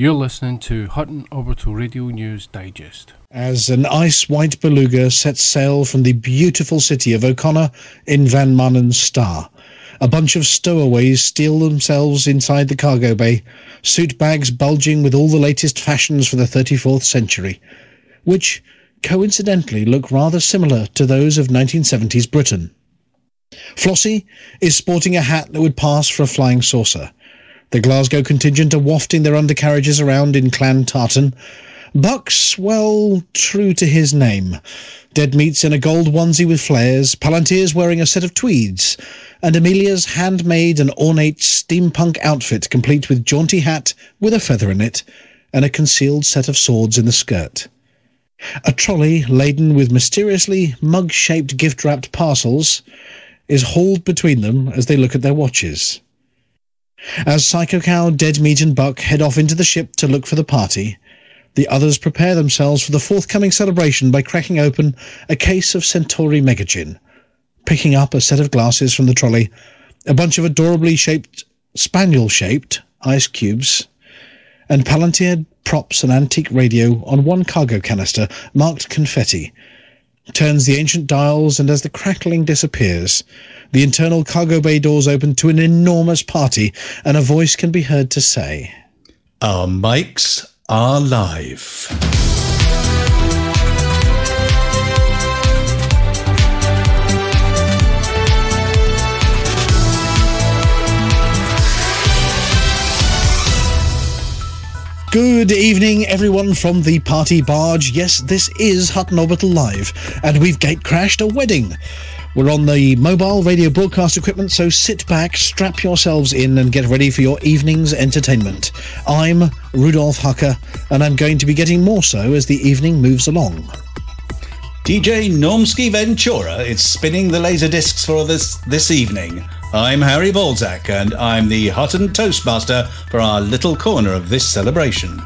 You're listening to Hutton Orbital Radio News Digest. As an ice white beluga sets sail from the beautiful city of O'Connor in Van Maanen's Star, a bunch of stowaways steal themselves inside the cargo bay, suit bags bulging with all the latest fashions for the 34th century, which coincidentally look rather similar to those of 1970s Britain. Flossie is sporting a hat that would pass for a flying saucer. The Glasgow contingent are wafting their undercarriages around in clan tartan. Buck's, well, true to his name. Dead meat's in a gold onesie with flares, Palantir's wearing a set of tweeds, and Amelia's handmade and ornate steampunk outfit complete with jaunty hat with a feather in it, and a concealed set of swords in the skirt. A trolley laden with mysteriously mug-shaped gift-wrapped parcels is hauled between them as they look at their watches. As Psycho Cow, Dead Meat and Buck head off into the ship to look for the party, the others prepare themselves for the forthcoming celebration by cracking open a case of Centauri Mega Gin, picking up a set of glasses from the trolley, a bunch of adorably shaped, spaniel-shaped ice cubes, and Palantir props an antique radio on one cargo canister marked confetti, turns the ancient dials, and as the crackling disappears, the internal cargo bay doors open to an enormous party, and a voice can be heard to say, Our mics are live. Good evening, everyone from the party barge. Yes, this is Hutton Orbital Live, and we've gate crashed a wedding. We're on the mobile radio broadcast equipment, so sit back, strap yourselves in, and get ready for your evening's entertainment. I'm Rudolf Hucker, and I'm going to be getting more so as the evening moves along. DJ Normski Ventura is spinning the laser discs for this this evening. I'm Harry Balzac, and I'm the hot Hutton Toastmaster for our little corner of this celebration.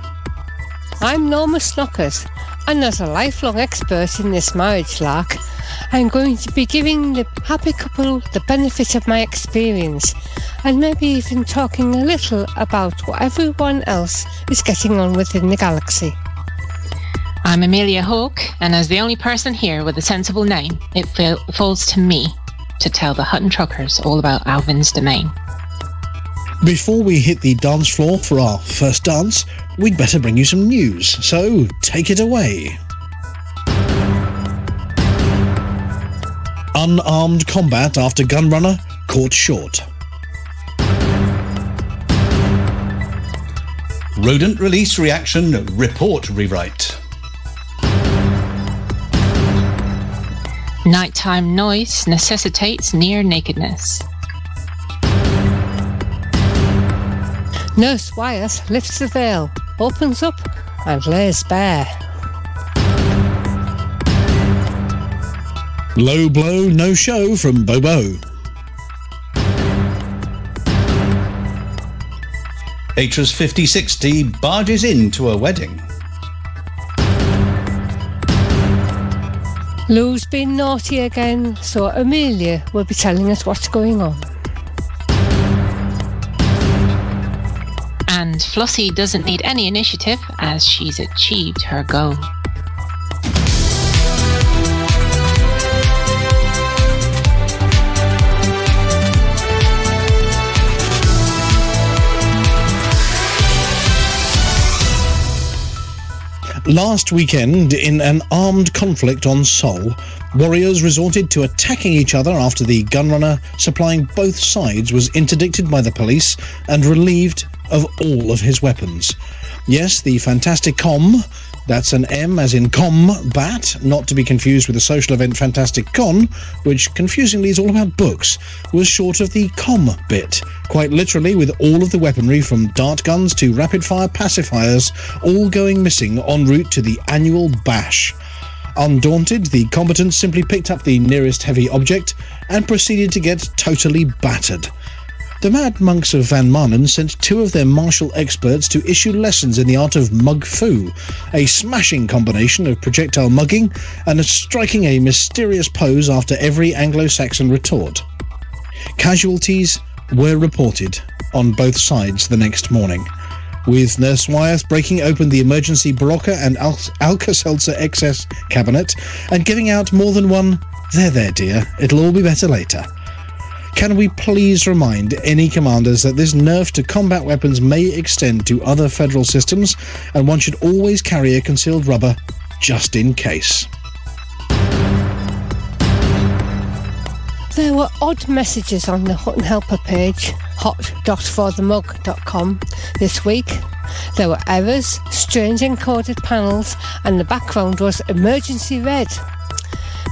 I'm Norma Snockers, and as a lifelong expert in this marriage lark, I'm going to be giving the happy couple the benefit of my experience and maybe even talking a little about what everyone else is getting on with in the galaxy. I'm Amelia Hawke, and as the only person here with a sensible name, it falls to me to tell the Hutton Truckers all about Alvin's domain. Before we hit the dance floor for our first dance, we'd better bring you some news, so take it away. Unarmed combat after gunrunner caught short. Rodent release reaction report rewrite. Nighttime noise necessitates near nakedness. Nurse Wyeth lifts the veil, opens up, and lays bare. Low blow, no show from Bobo. Atras 5060 barges into a wedding. Lou's been naughty again, so Amelia will be telling us what's going on. And Flossie doesn't need any initiative as she's achieved her goal. Last weekend, in an armed conflict on Sol, warriors resorted to attacking each other after the gunrunner supplying both sides was interdicted by the police and relieved of all of his weapons. Yes, the Fantastic Com, that's an M as in combat, not to be confused with the social event Fantastic Con, which confusingly is all about books, was short of the com bit, quite literally with all of the weaponry from dart guns to rapid-fire pacifiers all going missing en route to the annual bash. Undaunted, the combatants simply picked up the nearest heavy object and proceeded to get totally battered. The Mad Monks of Van Maanen sent two of their martial experts to issue lessons in the art of mug fu, a smashing combination of projectile mugging and striking a mysterious pose after every Anglo-Saxon retort. Casualties were reported on both sides the next morning. with Nurse Wyeth breaking open the emergency Berocca and Al- Alka-Seltzer XS cabinet and giving out more than one, there, there, dear, it'll all be better later. Can we please remind any commanders that this nerf to combat weapons may extend to other federal systems and one should always carry a concealed rubber just in case? There were odd messages on the Hutton Helper page, hot.forthemug.com, this week. There were errors, strange encoded panels, and the background was emergency red.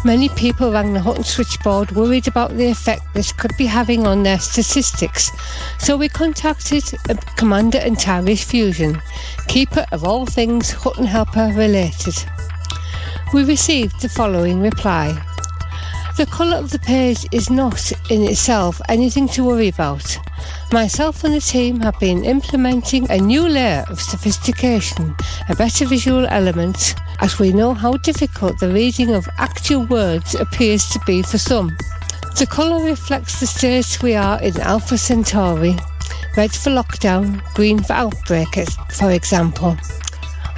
Many people rang the Hutton switchboard worried about the effect this could be having on their statistics, so we contacted uh, Commander Antares Fusion, keeper of all things Hutton Helper related. We received the following reply. The colour of the page is not in itself anything to worry about. Myself and the team have been implementing a new layer of sophistication, a better visual element, as we know how difficult the reading of actual words appears to be for some. The colour reflects the stage we are in Alpha Centauri, red for lockdown, green for outbreak, for example.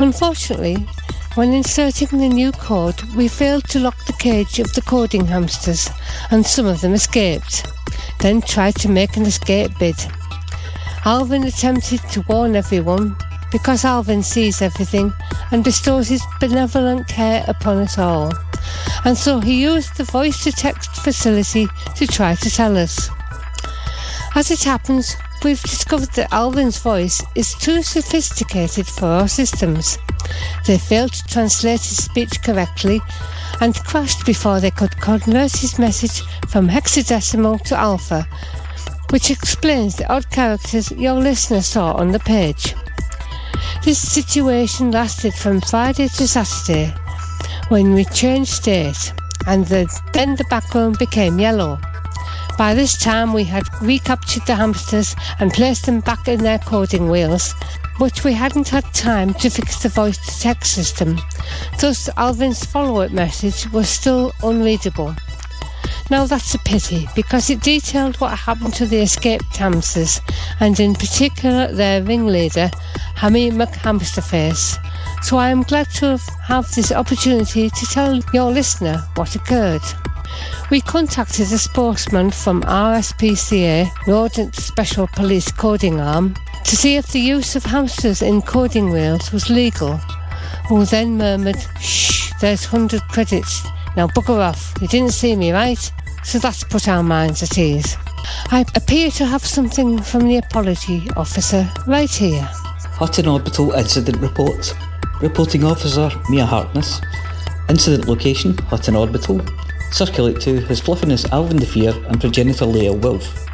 Unfortunately, when inserting the new cord, we failed to lock the cage of the coding hamsters, and some of them escaped, then tried to make an escape bid. Alvin attempted to warn everyone, because Alvin sees everything and bestows his benevolent care upon us all. And so he used the voice to text facility to try to tell us. As it happens, we've discovered that Alvin's voice is too sophisticated for our systems. They failed to translate his speech correctly and crashed before they could convert his message from hexadecimal to alpha, which explains the odd characters your listener saw on the page. This situation lasted from Friday to Saturday when we changed state and the, then the background became yellow. By this time, we had recaptured the hamsters and placed them back in their coding wheels, but we hadn't had time to fix the voice to text system. Thus, Alvin's follow up message was still unreadable. Now that's a pity because it detailed what happened to the escaped hamsters and in particular their ringleader, Hammy McHamsterface. So I am glad to have this opportunity to tell your listener what occurred. We contacted a spokesman from RSPCA, Rodent Special Police Coding Arm, to see if the use of hamsters in coding wheels was legal, who then murmured, Shh, there's 100 credits. Now bugger off, you didn't see me, right? So that's put our minds at ease. I appear to have something from the apology officer right here. Hutton Orbital Incident Report. Reporting Officer Mia Harkness. Incident location Hutton Orbital. Circulate to His Fluffiness Alvin the Fear and progenitor Leia Wolf.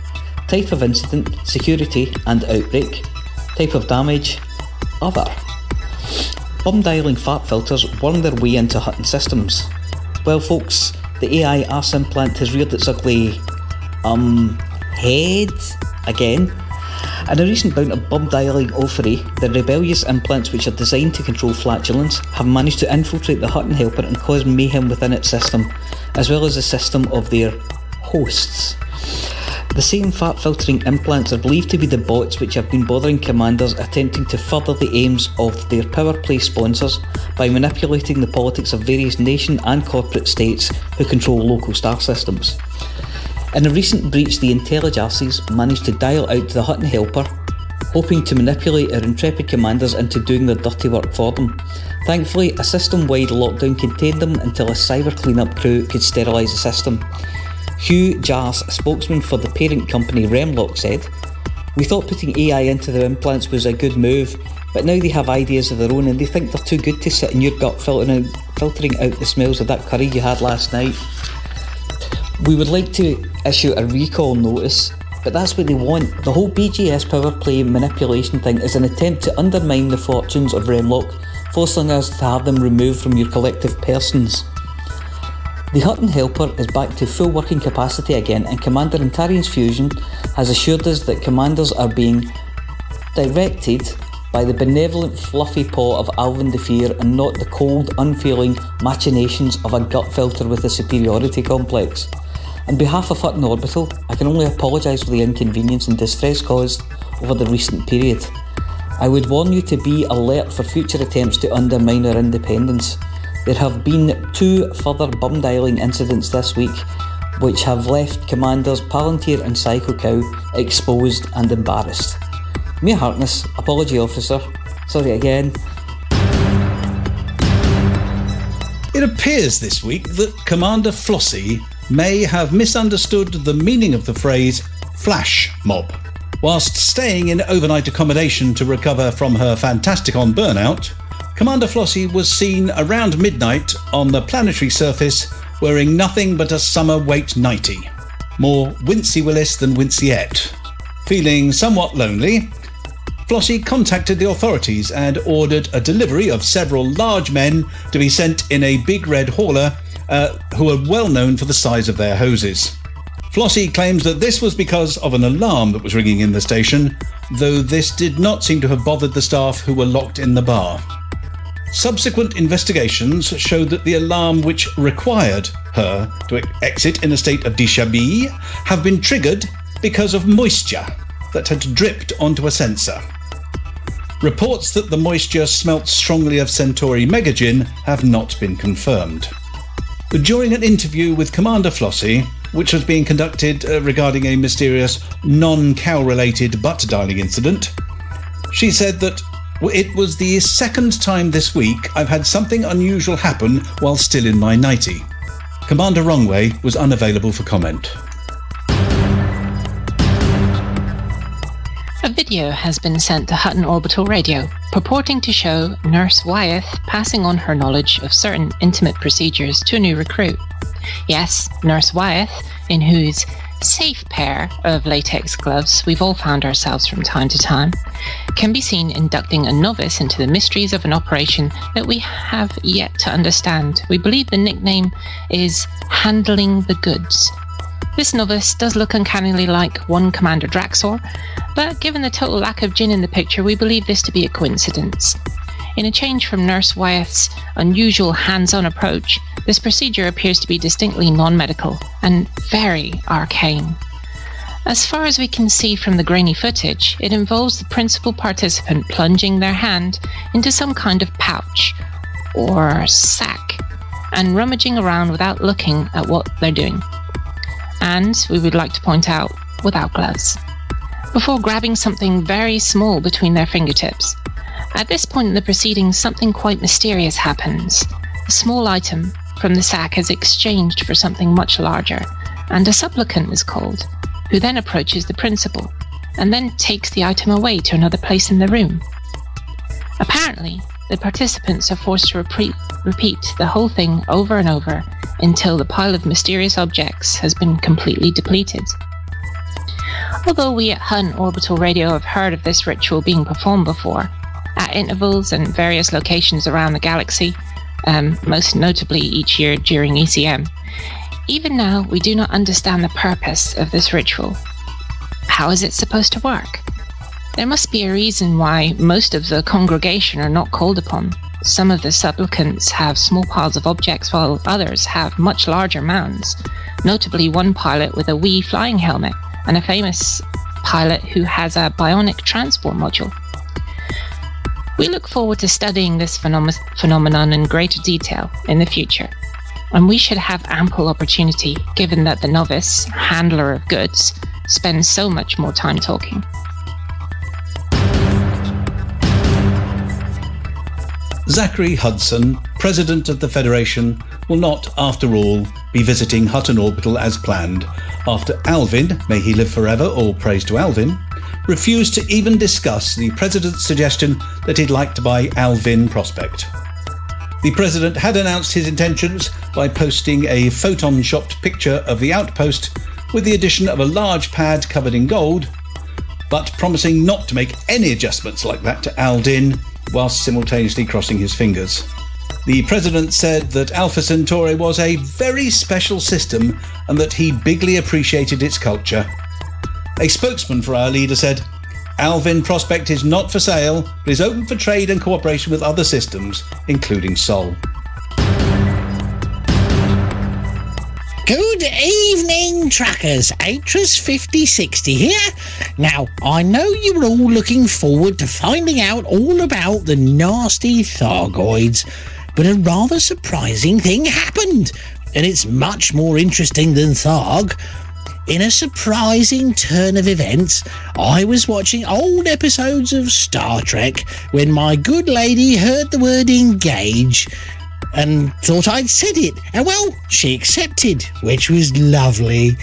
Type of incident Security and outbreak. Type of damage Other. Bum dialing fat filters worm their way into Hutton systems. Well, folks, the AI arse implant has reared its ugly, um, head again. In a recent bout of bum dialing offery, the rebellious implants which are designed to control flatulence have managed to infiltrate the Hutton Helper and cause mayhem within its system, as well as the system of their hosts. The same fat filtering implants are believed to be the bots which have been bothering commanders attempting to further the aims of their power play sponsors by manipulating the politics of various nation and corporate states who control local star systems. In a recent breach, the Intelligacies managed to dial out to the Hutton Helper, hoping to manipulate our intrepid commanders into doing their dirty work for them. Thankfully, a system wide lockdown contained them until a cyber cleanup crew could sterilise the system. Hugh Jas, a spokesman for the parent company Remlok, said, We thought putting AI into their implants was a good move, but now they have ideas of their own and they think they're too good to sit in your gut filtering out the smells of that curry you had last night. We would like to issue a recall notice, but that's what they want. The whole BGS power play manipulation thing is an attempt to undermine the fortunes of Remlok, forcing us to have them removed from your collective persons. The Hutton Helper is back to full working capacity again, and Commander Antares Fusion has assured us that commanders are being directed by the benevolent fluffy paw of Alvin the Fear and not the cold, unfeeling machinations of a gut filter with a superiority complex. On behalf of Hutton Orbital, I can only apologise for the inconvenience and distress caused over the recent period. I would warn you to be alert for future attempts to undermine our independence. There have been two further bum dialing incidents this week, which have left Commanders Palantir and Psycho Cow exposed and embarrassed. Mia Harkness, apology officer. Sorry again. It appears this week that Commander Flossie may have misunderstood the meaning of the phrase flash mob. Whilst staying in overnight accommodation to recover from her fantastic on burnout, Commander Flossie was seen around midnight on the planetary surface wearing nothing but a summer weight nightie. More Wincy Willis than Winceyette. Feeling somewhat lonely, Flossie contacted the authorities and ordered a delivery of several large men to be sent in a big red hauler uh, who are well known for the size of their hoses. Flossie claims that this was because of an alarm that was ringing in the station, though this did not seem to have bothered the staff who were locked in the bar. Subsequent investigations showed that the alarm which required her to exit in a state of dishabille have been triggered because of moisture that had dripped onto a sensor. Reports that the moisture smelt strongly of Centauri Megagin have not been confirmed. During an interview with Commander Flossie, which was being conducted uh, regarding a mysterious non cow related butt dialing incident, she said that it was the second time this week I've had something unusual happen while still in my nightie. Commander Wrongway was unavailable for comment. A video has been sent to Hutton Orbital Radio purporting to show Nurse Wyeth passing on her knowledge of certain intimate procedures to a new recruit. Yes, Nurse Wyeth, in whose safe pair of latex gloves we've all found ourselves from time to time, can be seen inducting a novice into the mysteries of an operation that we have yet to understand. We believe the nickname is Handling the Goods. This novice does look uncannily like one Commander Draxor, but given the total lack of gin in the picture, we believe this to be a coincidence. In a change from Nurse Wyeth's unusual hands on approach, this procedure appears to be distinctly non medical and very arcane. As far as we can see from the grainy footage, it involves the principal participant plunging their hand into some kind of pouch or sack and rummaging around without looking at what they're doing and we would like to point out, without gloves, before grabbing something very small between their fingertips. At this point in the proceedings, something quite mysterious happens. A small item from the sack is exchanged for something much larger, and a supplicant is called, who then approaches the principal and then takes the item away to another place in the room. Apparently, the participants are forced to repeat, repeat the whole thing over and over until the pile of mysterious objects has been completely depleted. Although we at Hutton Orbital Radio have heard of this ritual being performed before, at intervals and various locations around the galaxy, um, most notably each year during ECM, even now we do not understand the purpose of this ritual. How is it supposed to work? There must be a reason why most of the congregation are not called upon. Some of the supplicants have small piles of objects, while others have much larger mounds, notably one pilot with a wee flying helmet and a famous pilot who has a bionic transport module. We look forward to studying this phenom- phenomenon in greater detail in the future, and we should have ample opportunity given that the novice, handler of goods, spends so much more time talking. Zachary Hudson, President of the Federation, will not, after all, be visiting Hutton Orbital as planned, after Alvin, may he live forever, all praise to Alvin, refused to even discuss the President's suggestion that he'd like to buy Alvin Prospect. The President had announced his intentions by posting a photon shopped picture of the outpost with the addition of a large pad covered in gold, but promising not to make any adjustments like that to Alvin whilst simultaneously crossing his fingers. The president said that Alpha Centauri was a very special system and that he bigly appreciated its culture. A spokesman for our leader said, Alvin Prospect is not for sale, but is open for trade and cooperation with other systems, including Sol. Good evening, truckers. Atris 5060 here. Now, I know you were all looking forward to finding out all about the nasty Thargoids, but a rather surprising thing happened, and it's much more interesting than Tharg. In a surprising turn of events, I was watching old episodes of Star Trek when my good lady heard the word engage and thought I'd said it. And well, she accepted, which was lovely.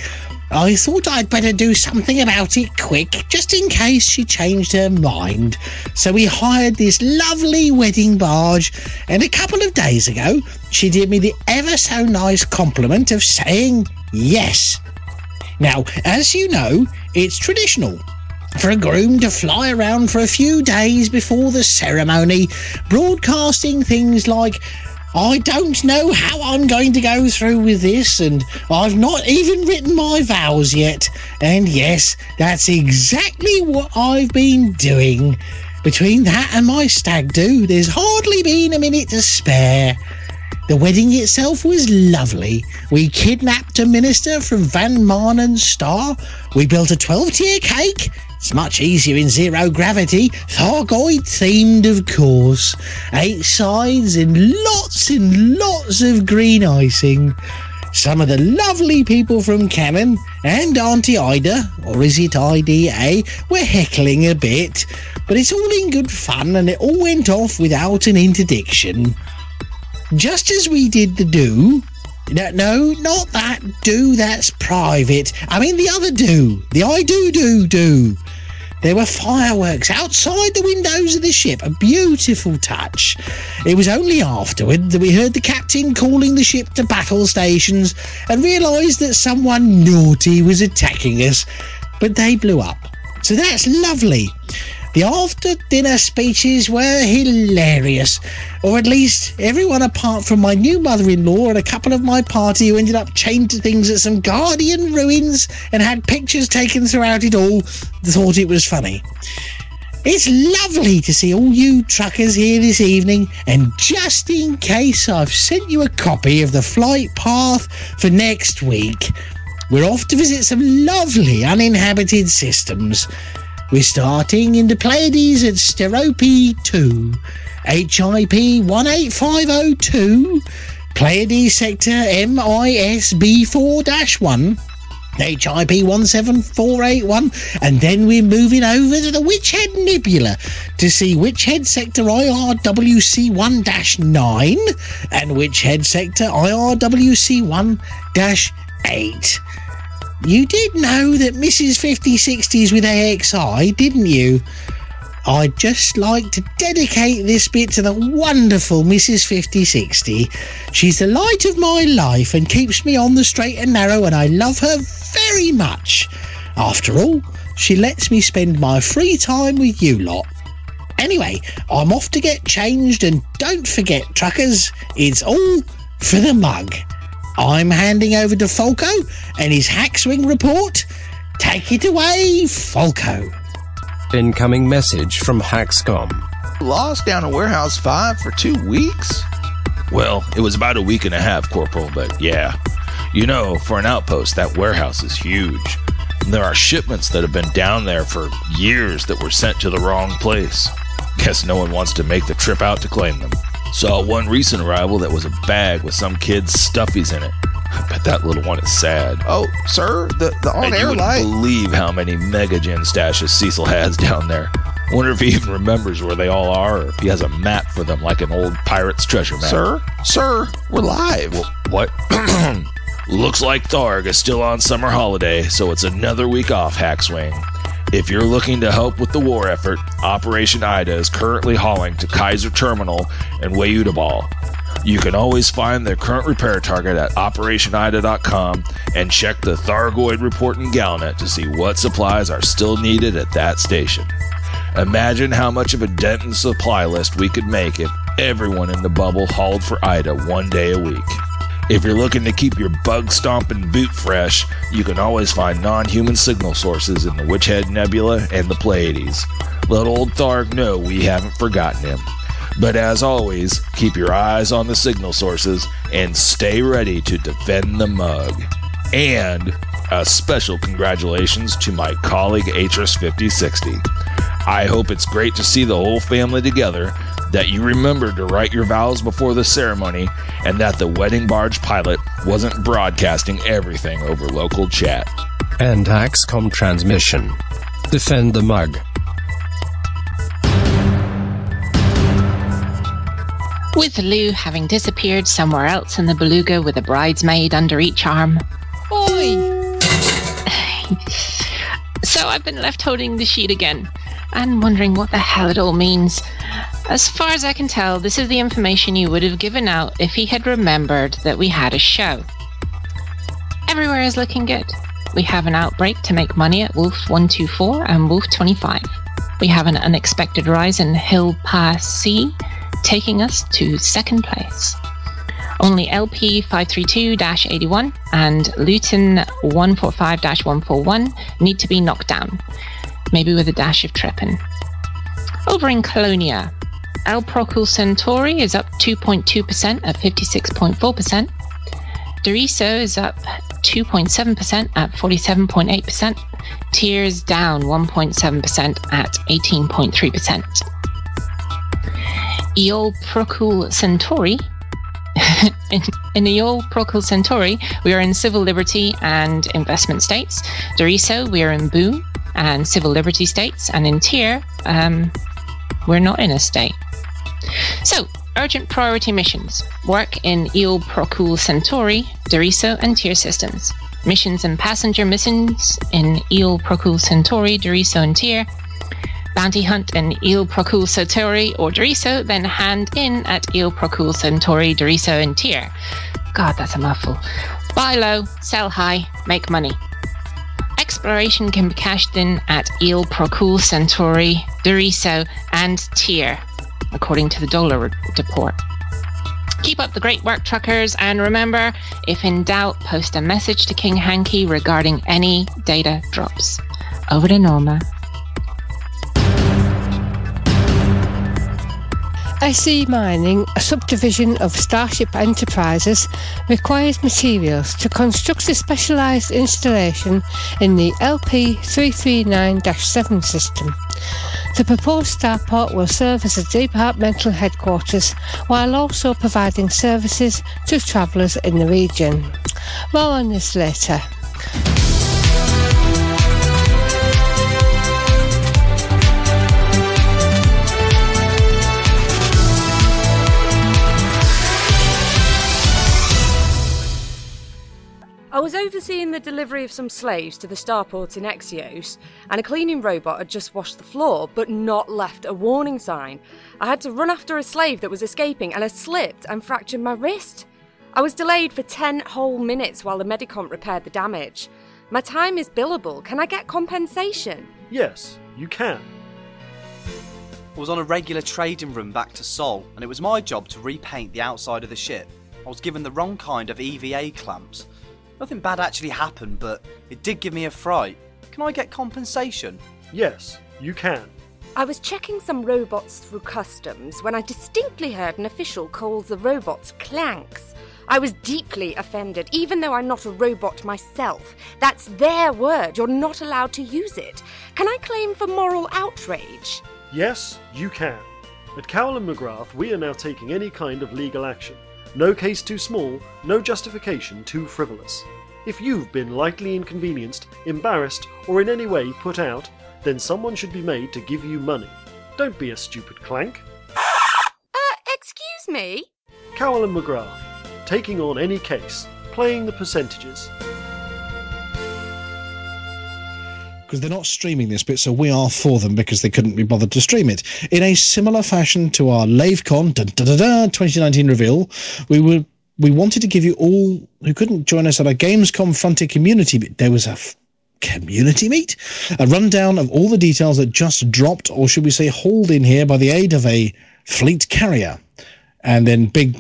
I thought I'd better do something about it quick, just in case she changed her mind. So we hired this lovely wedding barge, and a couple of days ago, she did me the ever so nice compliment of saying yes. Now, as you know, it's traditional for a groom to fly around for a few days before the ceremony, broadcasting things like, I don't know how I'm going to go through with this, and I've not even written my vows yet. And yes, that's exactly what I've been doing. Between that and my stag do, there's hardly been a minute to spare. The wedding itself was lovely. We kidnapped a minister from Van Maanen Star. We built a 12 tier cake. It's much easier in zero gravity. Thargoid themed, of course. Eight sides and lots and lots of green icing. Some of the lovely people from Canonn and Auntie Ida, or is it IDA, were heckling a bit. But it's all in good fun and it all went off without an interdiction just as we did the do. No, no, not that do that's private. I mean the other do. The I do do do. There were fireworks outside the windows of the ship, a beautiful touch. It was only afterward that we heard the captain calling the ship to battle stations and realised that someone naughty was attacking us, but they blew up. So that's lovely. The after dinner speeches were hilarious, or at least everyone apart from my new mother in law and a couple of my party who ended up chained to things at some Guardian ruins and had pictures taken throughout it all thought it was funny. It's lovely to see all you truckers here this evening, and just in case, I've sent you a copy of the flight path for next week. We're off to visit some lovely uninhabited systems. We're starting in the Pleiades at Sterope 2, HIP 18502, Pleiades Sector MISB 4 1. HIP 17481, and then we're moving over to the Witchhead Nebula to see Witchhead Sector IRWC 1 9 and Witchhead Sector IRWC 1 8. You did know that Mrs. 5060s with AXI, didn't you? I'd just like to dedicate this bit to the wonderful Mrs. 5060. She's the light of my life and keeps me on the straight and narrow, and I love her very much. After all, she lets me spend my free time with you lot. Anyway, I'm off to get changed, and don't forget, truckers, it's all for the mug. I'm handing over to Falco and his Hackswing report. Take it away, Falco. Incoming message from Hackscom. Lost down in Warehouse 5 for two weeks? Well, it was about a week and a half, Corporal, but yeah. You know, for an outpost, that warehouse is huge. There are shipments that have been down there for years that were sent to the wrong place. Guess no one wants to make the trip out to claim them. Saw one recent arrival that was a bag with some kid's stuffies in it. I bet that little one is sad. Oh, sir, the, the on air light. believe how many mega gin stashes Cecil has down there. Wonder if he even remembers where they all are, or if he has a map for them like an old pirate's treasure map. Sir, sir, we're live. What? Looks like Tharg is still on summer holiday, so it's another week off, Hackswing. If you're looking to help with the war effort, Operation Ida is currently hauling to Kaiser Terminal and Wayudabal. You can always find their current repair target at OperationIda.com and check the Thargoid report in Galnet to see what supplies are still needed at that station. Imagine how much of a dent in supply list we could make if everyone in the bubble hauled for Ida one day a week. If you're looking to keep your bug stomping boot fresh, you can always find non human signal sources in the Witch Head Nebula and the Pleiades. Let old Tharg know we haven't forgotten him. But as always, keep your eyes on the signal sources and stay ready to defend the mug. And a special congratulations to my colleague Atris 5060. I hope it's great to see the whole family together, that you remembered to write your vows before the ceremony, and that the wedding barge pilot wasn't broadcasting everything over local chat. And Axcom transmission. Defend the mug. With Lou having disappeared somewhere else in the beluga with a bridesmaid under each arm. Oi! so I've been left holding the sheet again and wondering what the hell it all means. As far as I can tell, this is the information you would have given out if he had remembered that we had a show. Everywhere is looking good. We have an outbreak to make money at Wolf 124 and Wolf 25. We have an unexpected rise in Hill Pass C, taking us to second place. Only LP 532 81 and Luyten 145 141 need to be knocked down, maybe with a dash of Trepan. Over in Colonia, Eol Procul Centauri is up 2.2% at 56.4%. Doriso is up 2.7% at 47.8%. Tears down 1.7% at 18.3%. Eol Procul Centauri. in, in Eol Procul Centauri, we are in civil liberty and investment states. Doriso, we are in boom and civil liberty states. And in Tier, um, we're not in a state. So, urgent priority missions work in Eol Procul Centauri, Doriso, and Tier systems. Missions and passenger missions in Eol Procul Centauri, Doriso, and Tier. Bounty hunt in Eol Procul Centauri or Doriso, then hand in at Eol Procul Centauri, Doriso, and Tier. God, that's a mouthful. Buy low, sell high, make money. Exploration can be cashed in at Eol Procul Centauri, Doriso, and Tier according to the Dollar report. Keep up the great work, truckers, and remember if in doubt, post a message to King Hanky regarding any data drops. Over to Norma. SE Mining, a subdivision of Starship Enterprises, requires materials to construct a specialised installation in the LP 339 7 system. The proposed starport will serve as a departmental headquarters while also providing services to travellers in the region. More on this later. Overseeing the delivery of some slaves to the starport in Exios, and a cleaning robot had just washed the floor, but not left a warning sign. I had to run after a slave that was escaping, and I slipped and fractured my wrist. I was delayed for 10 whole minutes while the Medicomp repaired the damage. My time is billable. Can I get compensation? Yes, you can. I was on a regular trading run back to Sol, and it was my job to repaint the outside of the ship. I was given the wrong kind of EVA clamps. Nothing bad actually happened, but it did give me a fright. Can I get compensation? Yes, you can. I was checking some robots through customs when I distinctly heard an official call the robots clanks. I was deeply offended, even though I'm not a robot myself. That's their word. You're not allowed to use it. Can I claim for moral outrage? Yes, you can. At Cowell and McGrath, we are now taking any kind of legal action. No case too small, no justification too frivolous. If you've been lightly inconvenienced, embarrassed, or in any way put out, then someone should be made to give you money. Don't be a stupid clank. Uh, excuse me? Cowell and McGrath, taking on any case, playing the percentages. Because they're not streaming this bit, so we are for them because they couldn't be bothered to stream it. In a similar fashion to our LaveCon da, da, da, da, 2019 reveal, we were we wanted to give you all who couldn't join us at our Gamescom Frontier community. There was a f- community meet, a rundown of all the details that just dropped, or should we say, hauled in here by the aid of a fleet carrier and then big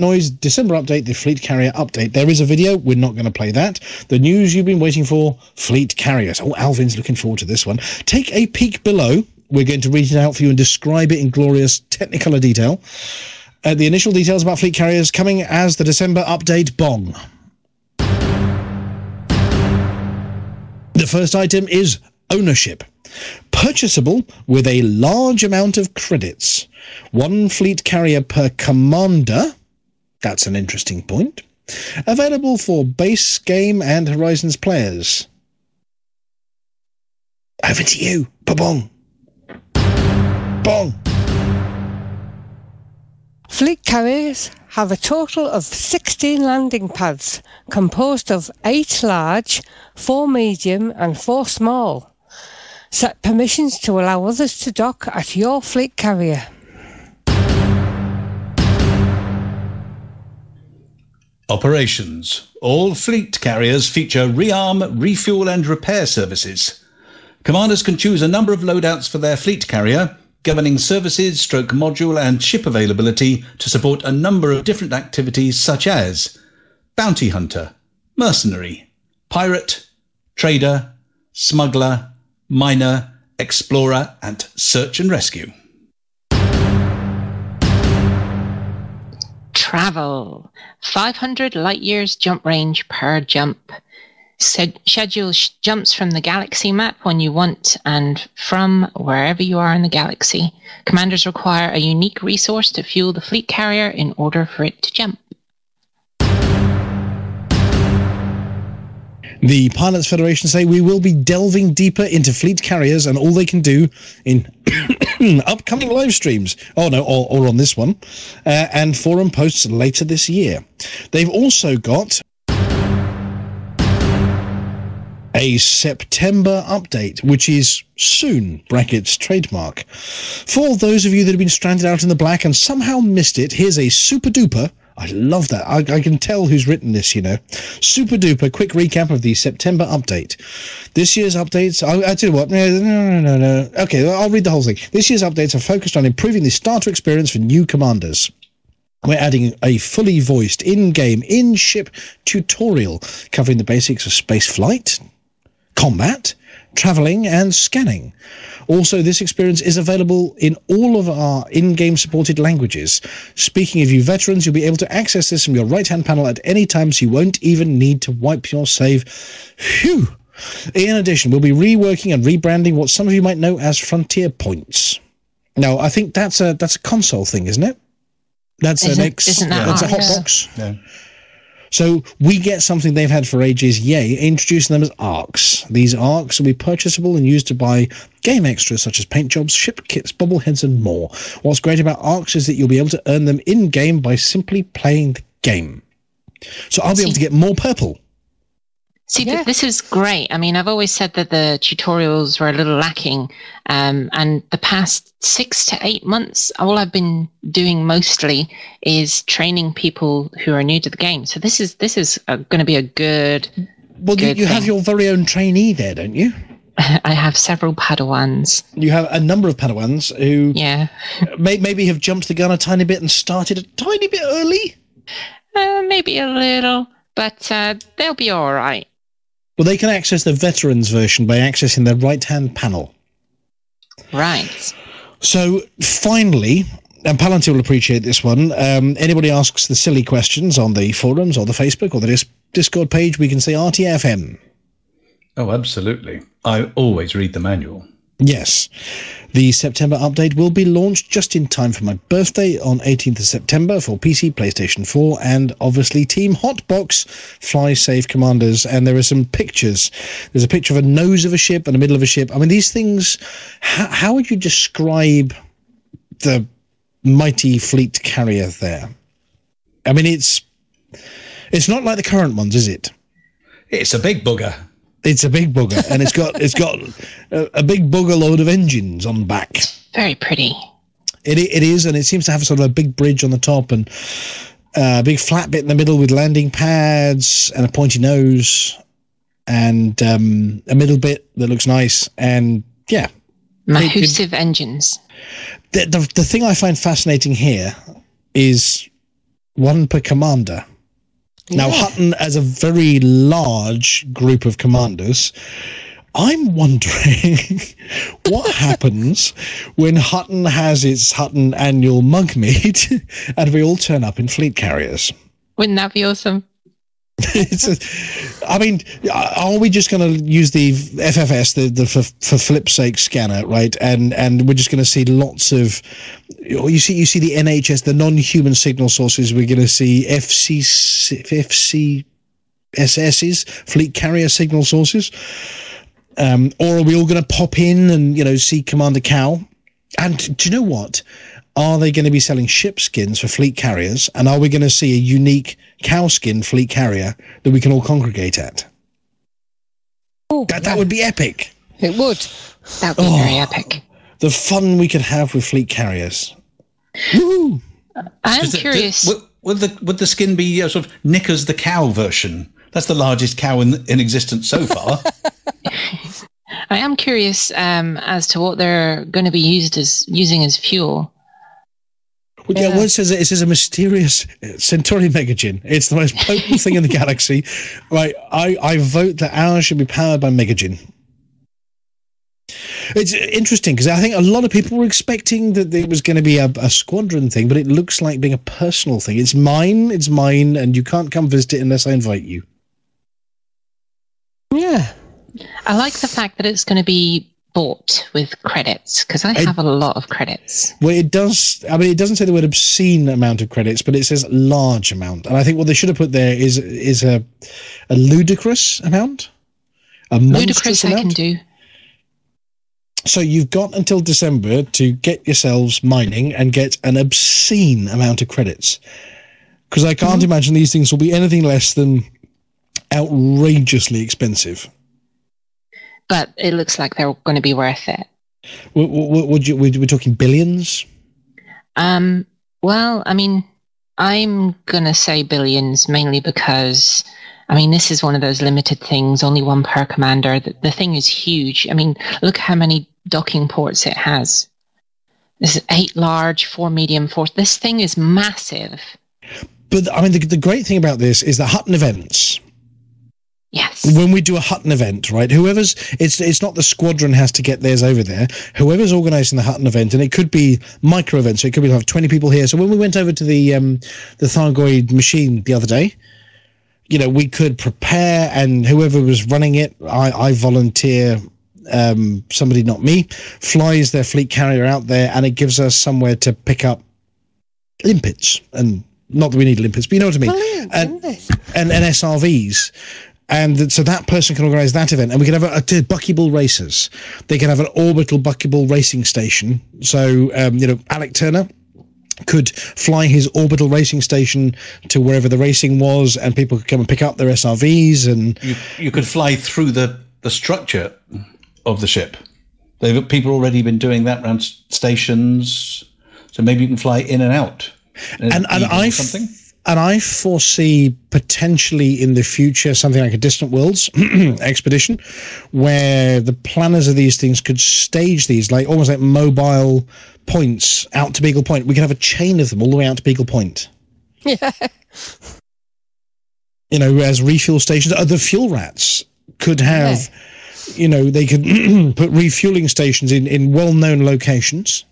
noise December update, the fleet carrier update. There is a video. We're not going to play that. The news you've been waiting for, fleet carriers. Oh, Alvin's looking forward to this one. Take a peek below We're going to read it out for you and describe it in glorious Technicolor detail. Uh, the initial details about fleet carriers coming as the December update bong. The first item is ownership. Purchasable with a large amount of credits. One fleet carrier per commander. That's an interesting point. Available for base game and Horizons players. Over to you. Ba-bong. Bong. Fleet carriers have a total of 16 landing pads, composed of 8 large, 4 medium, and 4 small. Set permissions to allow others to dock at your fleet carrier. Operations. All fleet carriers feature rearm, refuel, and repair services. Commanders can choose a number of loadouts for their fleet carrier, governing services, stroke module, and ship availability to support a number of different activities such as bounty hunter, mercenary, pirate, trader, smuggler, miner, explorer, and search and rescue. Travel. 500 light years jump range per jump. Schedule sh- jumps from the galaxy map when you want and from wherever you are in the galaxy. Commanders require a unique resource to fuel the fleet carrier in order for it to jump. The Pilots Federation say we will be delving deeper into fleet carriers and all they can do in upcoming live streams. Oh no, or, or on this one, uh, and forum posts later this year. They've also got a September update, which is soon, brackets trademark. For those of you that have been stranded out in the black and somehow missed it, here's a super duper. I love that. I, I can tell who's written this, you know. Super duper quick recap of the September update. This year's updates, I, I tell you what, no, no, no, no. Okay, I'll read the whole thing. This year's updates are focused on improving the starter experience for new commanders. We're adding a fully voiced in-game, in-ship tutorial covering the basics of space flight, combat, traveling, and scanning. Also, this experience is available in all of our in-game supported languages. Speaking of you veterans, you'll be able to access this from your right-hand panel at any time, so you won't even need to wipe your save. Phew! In addition, we'll be reworking and rebranding what some of you might know as Frontier Points. Now, I think that's a that's a console thing, isn't it? That's Isn't- an X. isn't that that's a ours? hotbox. Yeah. So we get something they've had for ages, yay, introducing them as ARX. These ARX will be purchasable and used to buy game extras such as paint jobs, ship kits, bobbleheads, and more. What's great about ARX is that you'll be able to earn them in game by simply playing the game. So I'll be able to get more purple. See, th- this is great. I mean, I've always said that the tutorials were a little lacking. Um, and the past six to eight months, all I've been doing mostly is training people who are new to the game. So this is this is going to be a good. Well, you, good you have thing. your very own trainee there, don't you? I have several Padawans. You have a number of Padawans who yeah. may, maybe have jumped the gun a tiny bit and started a tiny bit early. Uh, maybe a little, but uh, they'll be all right. Well, they can access the veterans version by accessing their right hand panel. Right. So finally, and Palantir will appreciate this one. Um, anybody asks the silly questions on the forums or the Facebook or the Discord page, we can say RTFM. Oh, absolutely. I always read the manual. Yes. The September update will be launched just in time for my birthday on 18th of September for PC, PlayStation 4, and obviously Team Hotbox Fly Safe Commanders. And there are some pictures. There's a picture of a nose of a ship and a middle of a ship. I mean, these things, how, how would you describe the mighty fleet carrier there? I mean, it's it's not like the current ones, is it? It's a big bugger. It's a big bugger, and it's got it's got a, a big bugger load of engines on the back. Very pretty. It it is, and it seems to have sort of a big bridge on the top and uh, a big flat bit in the middle with landing pads and a pointy nose, and um, a middle bit that looks nice. And yeah, Mahusive engines. the, the the thing I find fascinating here is one per commander. Now Yeah. Hutton, as a very large group of commanders, I'm wondering what happens when Hutton has its Hutton annual mug meet and we all turn up in fleet carriers. Wouldn't that be awesome? it's a, I mean, are we just going to use the FFS, the, the for, for flip's sake scanner, right? And and we're just going to see lots of, you see, you see the NHS, the non-human signal sources. We're going to see FC, FCSS's fleet carrier signal sources, um, or are we all going to pop in and you know see Commander Cal? And do you know what? Are they going to be selling ship skins for fleet carriers? And are we going to see a unique cow skin fleet carrier that we can all congregate at? Oh, that, that would be epic. It would. That would be very epic. The fun we could have with fleet carriers. Woo! I'm Does it- curious. Would, would the would the skin be uh, sort of Knickers the cow version? That's the largest cow in in existence so far. I am curious um, as to what they're going to be used as using as fuel. Well, yeah, well, it says it says a mysterious uh, Centauri megagin. It's the most potent thing in the galaxy. Right, I, I vote that ours should be powered by megagin. It's uh, interesting because I think a lot of people were expecting that it was going to be a, a squadron thing, but it looks like being a personal thing. It's mine, it's mine, and you can't come visit it unless I invite you. Yeah. I like the fact that it's going to be bought with credits because I have a lot of credits. Well, it does. I mean, it doesn't say the word obscene amount of credits, but it says large amount. And I think what they should have put there is is a a ludicrous amount, a Ludicrous, I can do. So you've got until December to get yourselves mining and get an obscene amount of credits, because I can't mm-hmm. imagine these things will be anything less than outrageously expensive. But it looks like they're going to be worth it. Would, you? We're talking billions. Um, well, I mean, I'm going to say billions mainly because, I mean, this is one of those limited things, only one per commander. The, the thing is huge. I mean, look how many docking ports it has. This is eight large, four medium, four. This thing is massive. But I mean, the, the great thing about this is the Hutton events. Yes. When we do a Hutton event, right? Whoever's it's it's not the squadron has to get theirs over there. Whoever's organising the Hutton event, and it could be micro events. So it could be like twenty people here. So when we went over to the um the Thargoid machine the other day, you know, we could prepare, and whoever was running it, I I volunteer. Um, somebody, not me, flies their fleet carrier out there, and it gives us somewhere to pick up limpets, and not that we need limpets, but you know what I mean, and, and and SRVs. And th- so that person can organise that event, and we can have a, a buckyball races. They can have an orbital buckyball racing station. So um, you know, Alec Turner could fly his orbital racing station to wherever the racing was, and people could come and pick up their SRVs. And you you could fly through the the structure of the ship. They've people already been doing that around stations, so maybe you can fly in and out. in and and I something. And I foresee potentially in the future something like a distant worlds expedition, where the planners of these things could stage these like almost like mobile points out to Beagle Point. We could have a chain of them all the way out to Beagle Point. Yeah. You know, as refuel stations. Other fuel rats could have. You know, they could put refueling stations in in well known locations.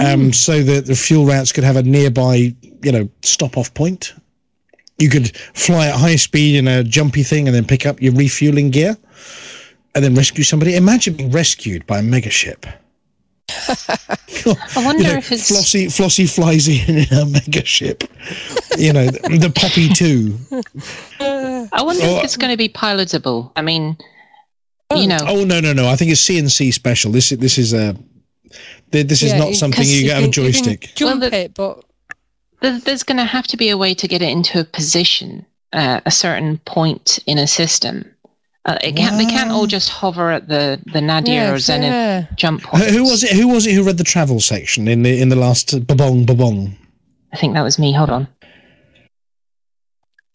Um, so that the fuel rats could have a nearby, you know, stop off point. You could fly at high speed in a jumpy thing and then pick up your refueling gear and then rescue somebody. Imagine being rescued by a megaship. I wonder You know, if it's Flossie, Flossie flies in in a megaship. You know, the, the Poppy 2. I wonder Oh, if it's going to be pilotable. I mean, you know, Oh, no, no, no. I think it's CNC special. This, this is a. th- This is Yeah, not something you get on a can- you can joystick. Jump Well, the- it, but there- there's going to have to be a way to get it into a position, uh, a certain point in a system. Uh, it can't, they can't all just hover at the, the Nadir Yeah, or Zenith yeah. jump Who who was it? Who was it who read the travel section in the in the last babong babong? I think that was me. Hold on.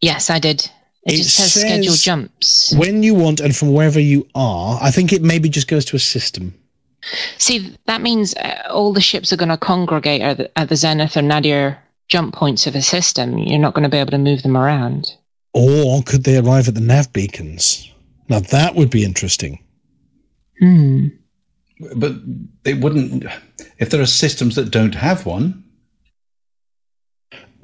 Yes, I did. It, It just says, schedule jumps. When you want and from wherever you are, I think it maybe just goes to a system. See, that means uh, all the ships are going to congregate at the, at the Zenith or Nadir jump points of a system. You're not going to be able to move them around. Or could they arrive at the nav beacons? Now that would be interesting. Hmm. But it wouldn't. If there are systems that don't have one,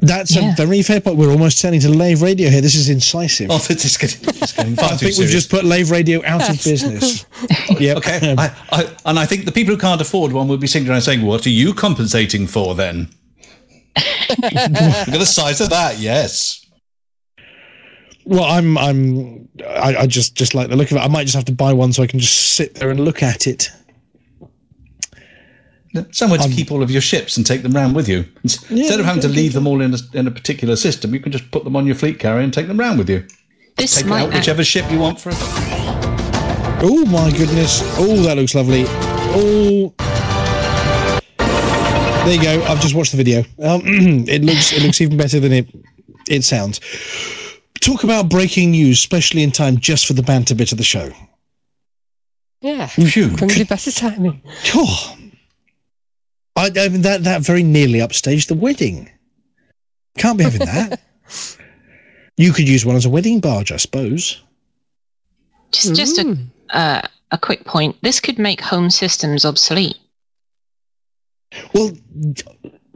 That's a very fair point. We're almost turning to Lave Radio here. This is incisive. Oh, this is getting, it's getting far I too think we've serious. just put Lave Radio out of business. yep. Okay, I, I, and I think the people who can't afford one would be sitting around saying, "What are you compensating for then?" Look at the size of that. Yes. Well, I'm, I'm, I, I just, just like the look of it. I might just have to buy one so I can just sit there and look at it. Somewhere to keep all of your ships and take them round with you. Instead of having to leave them all in a, in a particular system, you can just put them on your fleet carrier and take them round with you. This take out whichever ship you want for. A- oh my goodness! Oh, that looks lovely. Oh, there you go. I've just watched the video. Um, it looks, it looks even better than it, it sounds. Talk about breaking news, especially in time just for the banter bit of the show. Yeah. Phew. Couldn't be better timing. Oh, I, I mean, that that very nearly upstaged the wedding. Can't be having that. you could use one as a wedding barge, I suppose. Just, just a, uh, a quick point. This could make home systems obsolete. Well,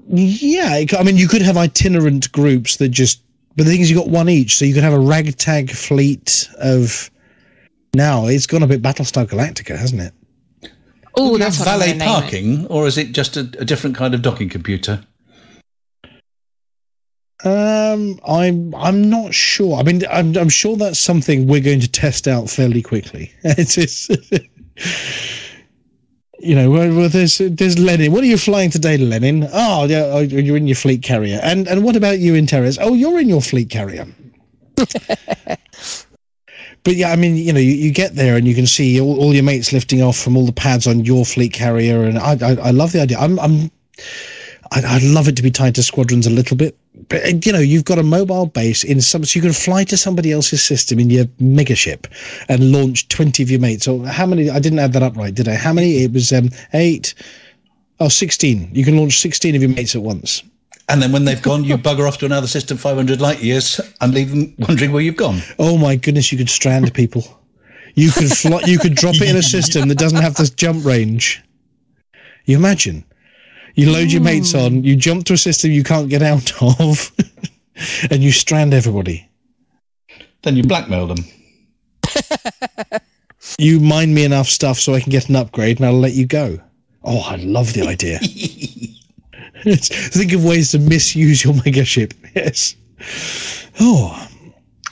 yeah. I mean, you could have itinerant groups that just. But the thing is, you got one each, so you could have a ragtag fleet of. Now it's gone a bit Battlestar Galactica, hasn't it? Oh, that's have valet gonna it. parking, or is it just a, a different kind of docking computer? Um, I'm I'm not sure. I mean, I'm I'm sure that's something we're going to test out fairly quickly. It's, it's you know, well, well, there's there's Lenin. What are you flying today, Lenin? Oh, yeah, you're in your fleet carrier. And and what about you in Terrace? Oh, you're in your fleet carrier. But yeah, I mean, you know, you, you get there and you can see all, all your mates lifting off from all the pads on your fleet carrier, and I I, I love the idea. I'm I'm I'd, I'd love it to be tied to squadrons a little bit, but uh, you know, you've got a mobile base in some, so you can fly to somebody else's system in your megaship and launch twenty of your mates. Or how many? I didn't add that up right, did I? How many? It was um, eight. Oh, 16. You can launch 16 of your mates at once. And then when they've gone, you bugger off to another system 500 light years and leave them wondering where you've gone. Oh my goodness, you could strand people. You could fly, you could drop it in a system that doesn't have this jump range. You imagine? You load your mates on, you jump to a system you can't get out of, and you strand everybody. Then you blackmail them. You mind me enough stuff so I can get an upgrade, and I'll let you go. Oh, I love the idea. Think of ways to misuse your megaship. Yes. Oh,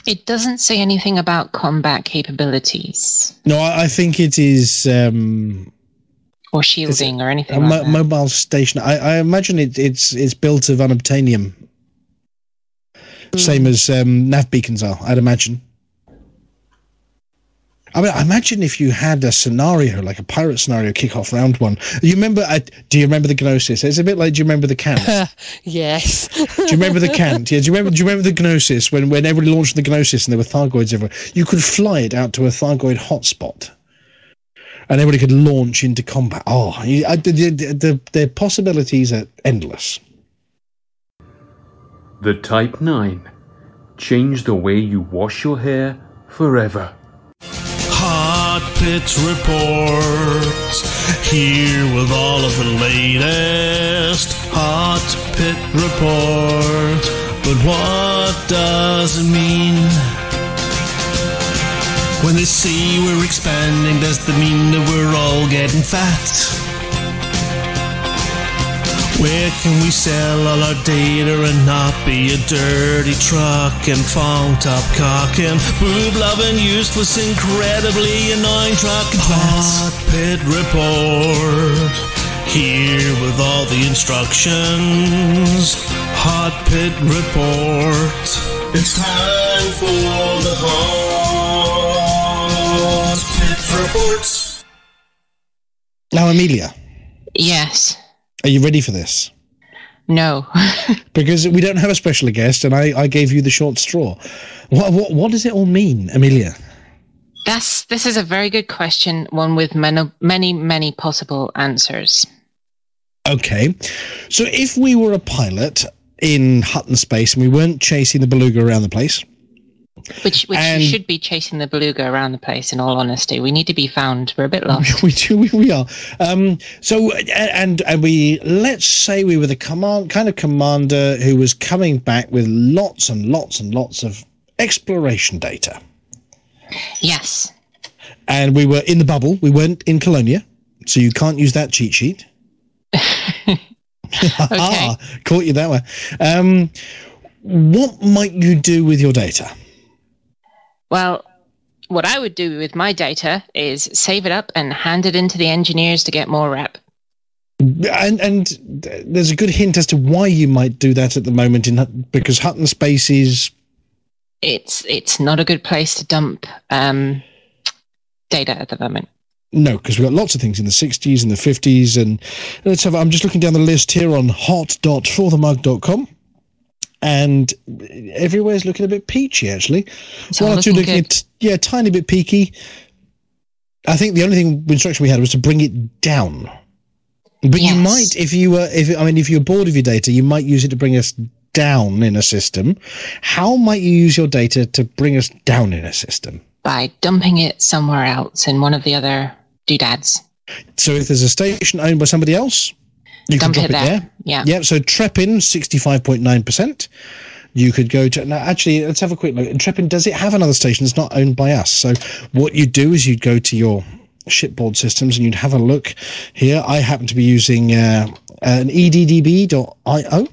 It doesn't say anything about combat capabilities no, I, I think it is. Um, or shielding or anything like mo- mobile station. I, I imagine it, it's it's built of unobtainium, same as um, nav beacons are. I'd imagine. I mean, I imagine if you had a scenario like a pirate scenario kick off round one. You remember? Uh, do you remember the Gnosis? It's a bit like. Do you remember the Cant? yes. do you remember the Cant? Yeah. Do you remember? Do you remember the Gnosis when when everybody launched the Gnosis and there were Thargoids everywhere? You could fly it out to a Thargoid hotspot and everybody could launch into combat. Oh, you, I, the, the, the, the possibilities are endless. The Type 9. Change the way you wash your hair forever. Pits Report. Here with all of the latest Hot Pit Report. But what does it mean? When they say we're expanding, does that mean that we're all getting fat? Where can we sell all our data and not be a dirty truck and phone top cock and boob loving, useless, incredibly annoying truck and Hot Pit Report. Here with all the instructions. Hot Pit Report. It's time for the Hot Pit report. Now, Amelia, Yes. Are you ready for this? No. Because we don't have a special guest, and I, I gave you the short straw. What, what what does it all mean, Amelia? That's this is a very good question, one with many many many possible answers. Okay, so if we were a pilot in Hutton space and we weren't chasing the beluga around the place, Which, which And- should be chasing the beluga around the place. In all honesty, we need to be found. We're a bit lost. we do we, we are um so and and we let's say we were the command kind of commander who was coming back with lots and lots and lots of exploration data Yes. and we were in the bubble we weren't in colonia so you can't use that cheat sheet Ah, caught you that way um what might you do with your data Well, what I would do with my data is save it up and hand it into the engineers to get more rep. and and there's a good hint as to why you might do that at the moment in because Hutton Space is It's it's not a good place to dump um, data at the moment. No, because we've got lots of things in the 60s and the 50s. And let's have, I'm just looking down the list here on hot.forthemug.com. And everywhere's looking a bit peachy, actually. It's One or two looking at, yeah, tiny bit peaky. I think the only thing instruction we had was to bring it down. But you might, if you were, if I mean, if you're bored of your data, you might use it to bring us down in a system. How might you use your data to bring us down in a system? by dumping it somewhere else in one of the other doodads. So if there's a station owned by somebody else, you Dump can drop it there. there. Yeah. Yeah. So Trepin, 65.9%. You could go to, now actually, let's have a quick look. Trepin, does it have another station that's not owned by us? So what you'd do is you'd go to your shipboard systems and you'd have a look here. I happen to be using uh, an eddb.io.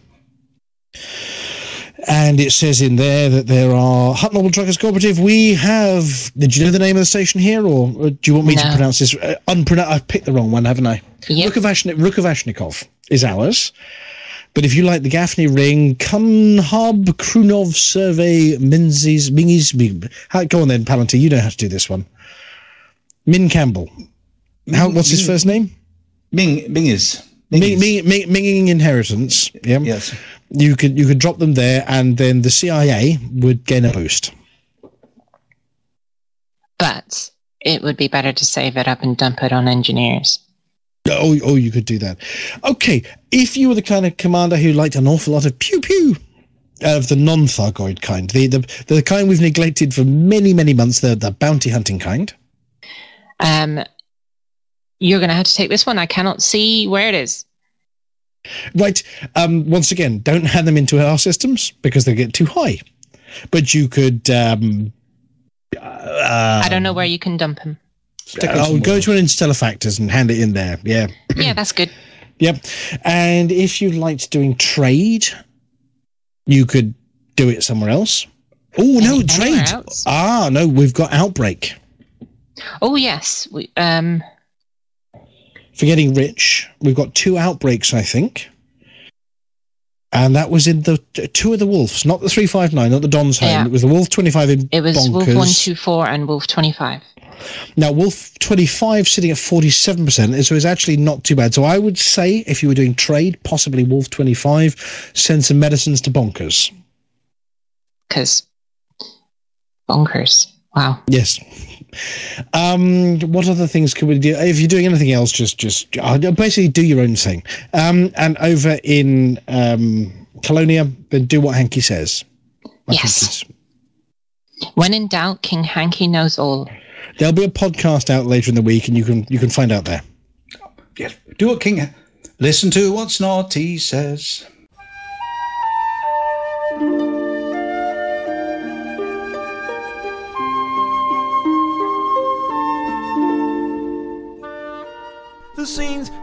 And it says in there that there are Hutton Orbital Truckers Cooperative. We have. Did you know the name of the station here, or, or do you want me to pronounce this? Uh, unpronoun- I've picked the wrong one, haven't I? Yep. Rukavashni- Rukavashnikov is ours. But if you like the Gaffney Ring, Kunhub, Krunov Survey, Menzies, Mingies, Ming- go on then, Palantir. You know how to do this one. Min Campbell. How? What's his first name? Ming Ming is Ming, Ming, Ming, Minging Inheritance. Yeah. Yes. You could you could drop them there, and then the CIA would gain a boost. But it would be better to save it up and dump it on engineers. Oh, oh, you could do that. Okay, if you were the kind of commander who liked an awful lot of pew pew of the non-Thargoid kind, the, the the kind we've neglected for many many months, the the bounty hunting kind. Um, you're going to have to take this one. I cannot see where it is. Right. Um, once again, don't hand them into our systems because they get too high. But you could. Um, uh, I don't know where you can dump him. I'll go to an Interstellar Factors and hand it in there. Yeah. Yeah, that's good. Yep. And if you liked doing trade, you could do it somewhere else. Oh no, Any- trade. else? Ah, no, we've got outbreak. Oh yes. We, um, For getting rich, we've got two outbreaks, I think. And that was in the two of the wolves, not the three five nine, not the Don's home. Yeah. It was the Wolf twenty five in it was bonkers. Wolf one two four and Wolf twenty five. Now, Wolf 25 sitting at 47%, so it's actually not too bad. So I would say if you were doing trade, possibly Wolf 25, send some medicines to Bonkers. Because bonkers. Wow. Yes. Um, what other things can we do? If you're doing anything else, just just uh, basically do your own thing. Um, and over in um, Colonia, then do what Hanky says. I Yes. When in doubt, King Hanky knows all. There'll be a podcast out later in the week, and you can you can find out there. Yes. Do what King. Listen to what Snotty says.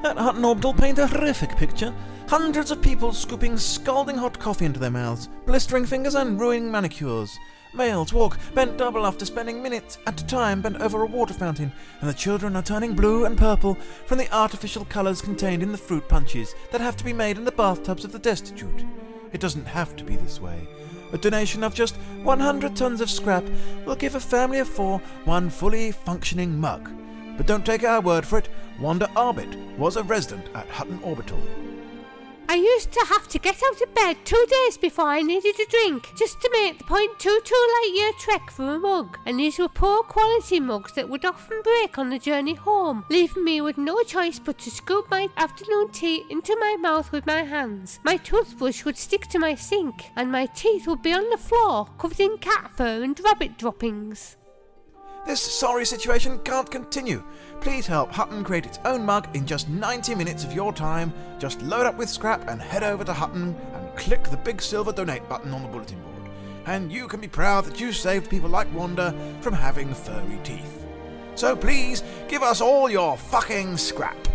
At Hutton Orbital paint a horrific picture. Hundreds of people scooping scalding hot coffee into their mouths, blistering fingers and ruining manicures. Males walk bent double after spending minutes at a time bent over a water fountain, and the children are turning blue and purple from the artificial colours contained in the fruit punches that have to be made in the bathtubs of the destitute. It doesn't have to be this way. A donation of just 100 tons of scrap will give a family of four one fully functioning mug. But don't take our word for it, Wanda Arbit was a resident at Hutton Orbital. I used to have to get out of bed two days before I needed a drink, just to make the 0.22 light year trek for a mug. And these were poor quality mugs that would often break on the journey home, leaving me with no choice but to scoop my afternoon tea into my mouth with my hands. My toothbrush would stick to my sink, and my teeth would be on the floor, covered in cat fur and rabbit droppings. This sorry situation can't continue. Please help Hutton create its own mug in just 90 minutes of your time. Just load up with scrap and head over to Hutton and click the big silver donate button on the bulletin board. And you can be proud that you saved people like Wanda from having furry teeth. So please give us all your fucking scrap.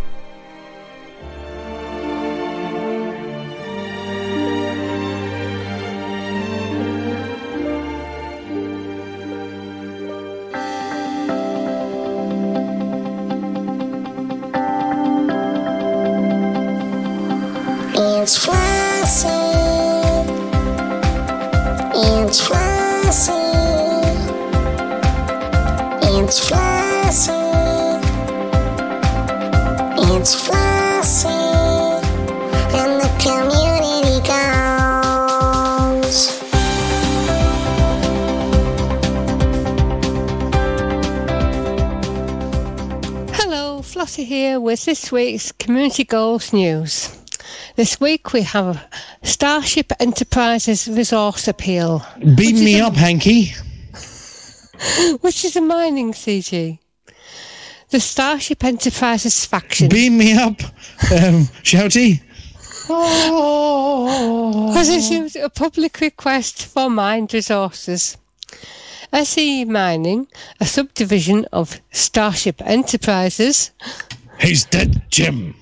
Here with this week's Community Goals News. This week we have Starship Enterprises Resource Appeal. Beam me up, Hanky. Which is a mining CG. The Starship Enterprises faction. Beam me up, um, Shouty. has issued a public request for mined resources. SE Mining, a subdivision of Starship Enterprises, He's dead, Jim.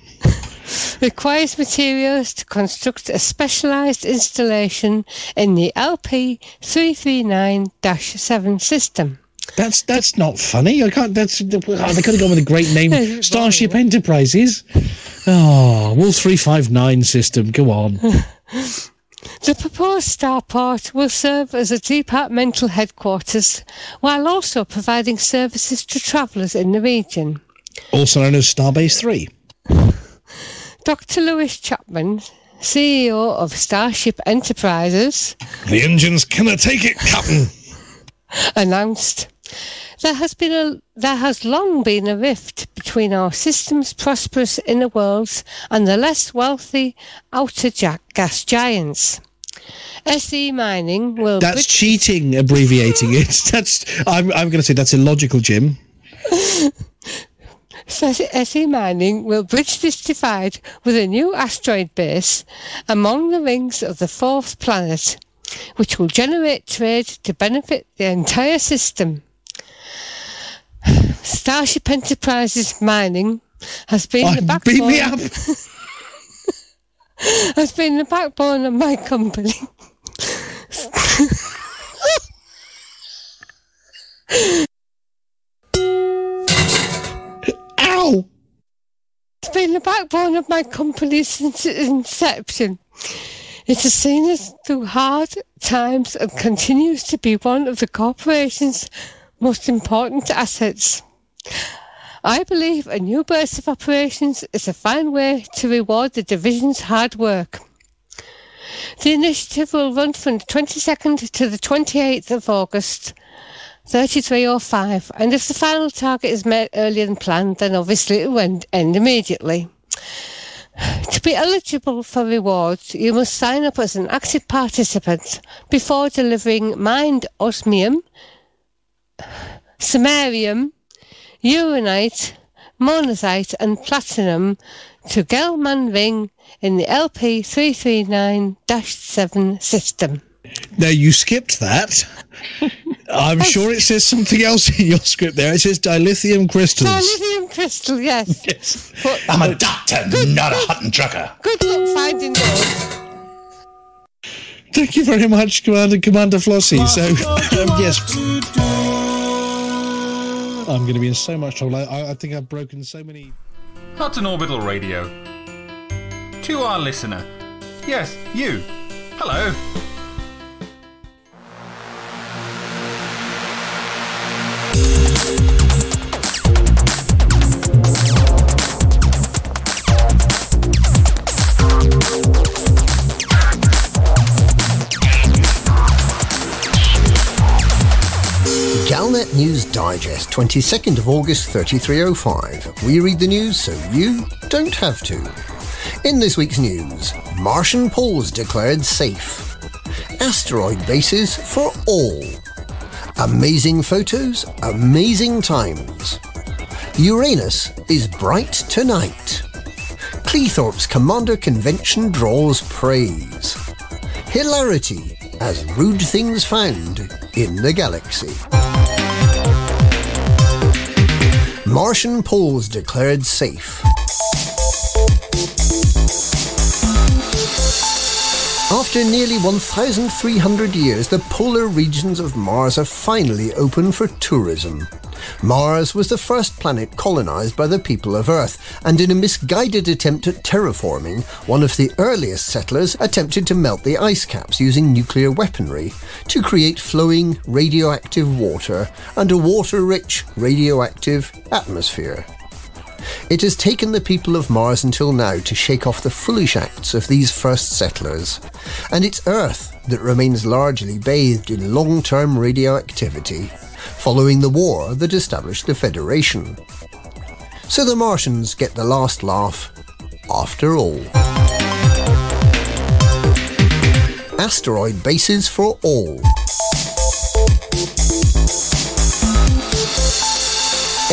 requires materials to construct a specialised installation in the LP 339-7 system. That's that's not funny. I can't. That's they could have gone with a great name. Starship Enterprises. Oh, Wolf three five nine system. Go on. The proposed starport will serve as a departmental headquarters while also providing services to travellers in the region. Also known as Starbase three. Dr. Lewis Chapman, CEO of Starship Enterprises, The engines cannot take it, Captain. announced there has been a there has long been a rift between our system's prosperous inner worlds and the less wealthy outer gas giants. SE Mining will That's bridge- cheating. Abbreviating it. That's. I'm. I'm going to say that's illogical, Jim. SE Mining will bridge this divide with a new asteroid base among the rings of the fourth planet, which will generate trade to benefit the entire system. Starship Enterprises Mining has been oh, the Oh, backbone. beat me up. has been the backbone of my company. Ow! It's been the backbone of my company since its inception. It has seen us through hard times and continues to be one of the corporation's most important assets. I believe a new base of operations is a fine way to reward the division's hard work. The initiative will run from the 22nd to the 28th of August, 3305, and if the final target is met earlier than planned, then obviously it will end, end immediately. To be eligible for rewards, you must sign up as an active participant before delivering mined osmium, samarium, uranite, monazite, and platinum to Gelman Ring in the LP 339 7 system. Now you skipped that. I'm sure it says something else in your script there. It says dilithium crystals. Dilithium crystal, yes. yes. But I'm a doctor, not a Hutton trucker. good luck finding those. Thank you very much, Commander Commander Flossie. So um, yes, I'm going to be in so much trouble. I, I think I've broken so many. Hutton Orbital Radio. To our listener. Yes, you. Hello. News Digest, 22nd of August 3305. We read the news so you don't have to. In this week's news, Martian poles declared safe. Asteroid bases for all. Amazing photos, amazing times. Uranus is bright tonight. Cleethorpes Commander Convention draws praise. Hilarity as rude things found in the galaxy. Martian poles declared safe. After nearly 1,300 years, the polar regions of Mars are finally open for tourism. Mars was the first planet colonized by the people of Earth, and in a misguided attempt at terraforming, one of the earliest settlers attempted to melt the ice caps using nuclear weaponry to create flowing radioactive water and a water rich radioactive atmosphere. It has taken the people of Mars until now to shake off the foolish acts of these first settlers, and it's Earth that remains largely bathed in long term radioactivity, following the war that established the Federation. So the Martians get the last laugh after all. Asteroid bases for all.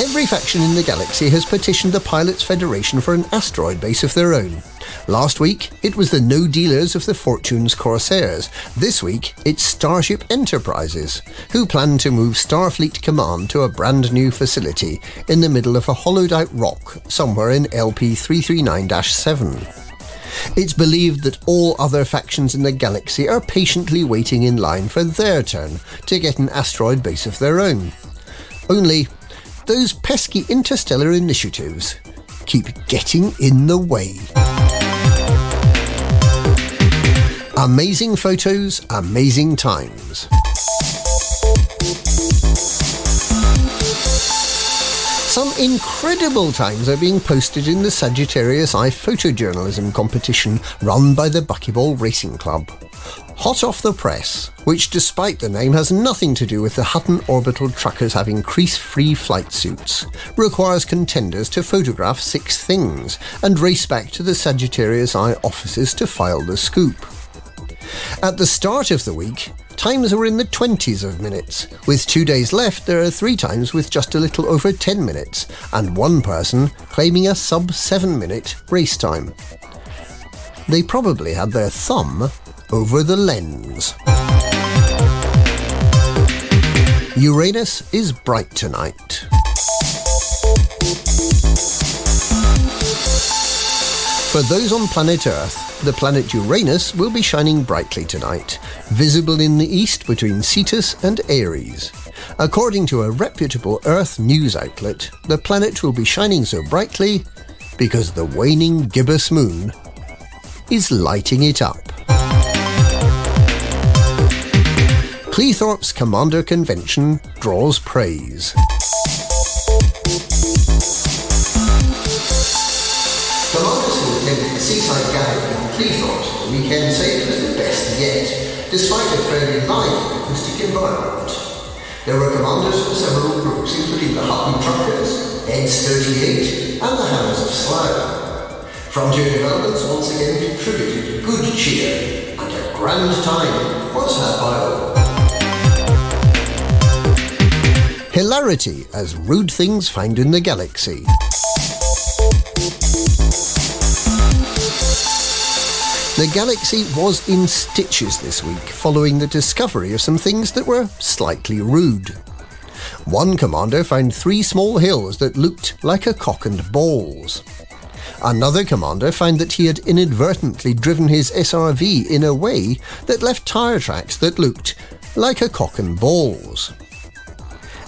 Every faction in the galaxy has petitioned the Pilots Federation for an asteroid base of their own. Last week, it was the no dealers of the Fortune's Corsairs. This week, it's Starship Enterprises, who plan to move Starfleet Command to a brand new facility in the middle of a hollowed out rock somewhere in LP 339 7. It's believed that all other factions in the galaxy are patiently waiting in line for their turn to get an asteroid base of their own. Only, those pesky interstellar initiatives keep getting in the way. Amazing photos, amazing times. Some incredible times are being posted in the Sagittarius Eye photojournalism competition run by the Buckyball Racing Club. Hot off the press, which despite the name has nothing to do with the Hutton orbital truckers having crease-free flight suits, requires contenders to photograph six things and race back to the Sagittarius Eye offices to file the scoop. At the start of the week, times were in the 20s of minutes. With two days left, there are three times with just a little over 10 minutes, and one person claiming a sub 7 minute race time. They probably had their thumb over the lens. Uranus is bright tonight. For those on planet Earth, the planet Uranus will be shining brightly tonight, visible in the east between Cetus and Aries. According to a reputable Earth news outlet, the planet will be shining so brightly because the waning gibbous moon is lighting it up. Cleethorpes Commander Convention draws praise. Commanders attended the Seaside Gathering in Cleethorpes weekend say it was the best yet, despite a fairly lively acoustic environment. There were commanders from several groups, including the Hutton Truckers, Heads 38, and the Hammers of Slough. Frontier Developments once again contributed good cheer, and a grand time was had by all. Hilarity as rude things found in the galaxy. The galaxy was in stitches this week following the discovery of some things that were slightly rude. One commander found three small hills that looked like a cock and balls. Another commander found that he had inadvertently driven his SRV in a way that left tyre tracks that looked like a cock and balls.